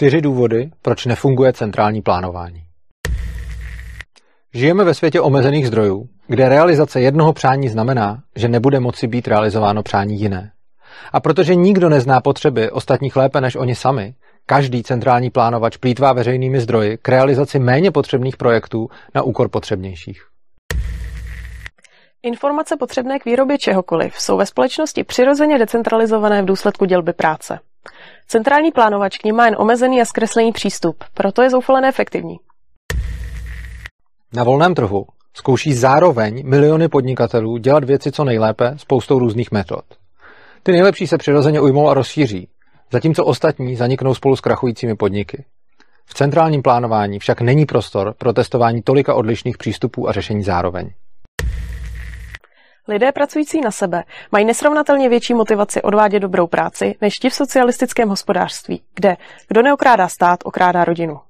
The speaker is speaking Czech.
Čtyři důvody, proč nefunguje centrální plánování. Žijeme ve světě omezených zdrojů, kde realizace jednoho přání znamená, že nebude moci být realizováno přání jiné. A protože nikdo nezná potřeby ostatních lépe než oni sami, každý centrální plánovač plítvá veřejnými zdroji k realizaci méně potřebných projektů na úkor potřebnějších. Informace potřebné k výrobě čehokoliv jsou ve společnosti přirozeně decentralizované v důsledku dělby práce. Centrální plánovač k ním má jen omezený a zkreslený přístup, proto je zoufale neefektivní. Na volném trhu zkouší zároveň miliony podnikatelů dělat věci co nejlépe spoustou různých metod. Ty nejlepší se přirozeně ujmou a rozšíří, zatímco ostatní zaniknou spolu s krachujícími podniky. V centrálním plánování však není prostor pro testování tolika odlišných přístupů a řešení zároveň. Lidé pracující na sebe mají nesrovnatelně větší motivaci odvádět dobrou práci než ti v socialistickém hospodářství, kde kdo neokrádá stát, okrádá rodinu.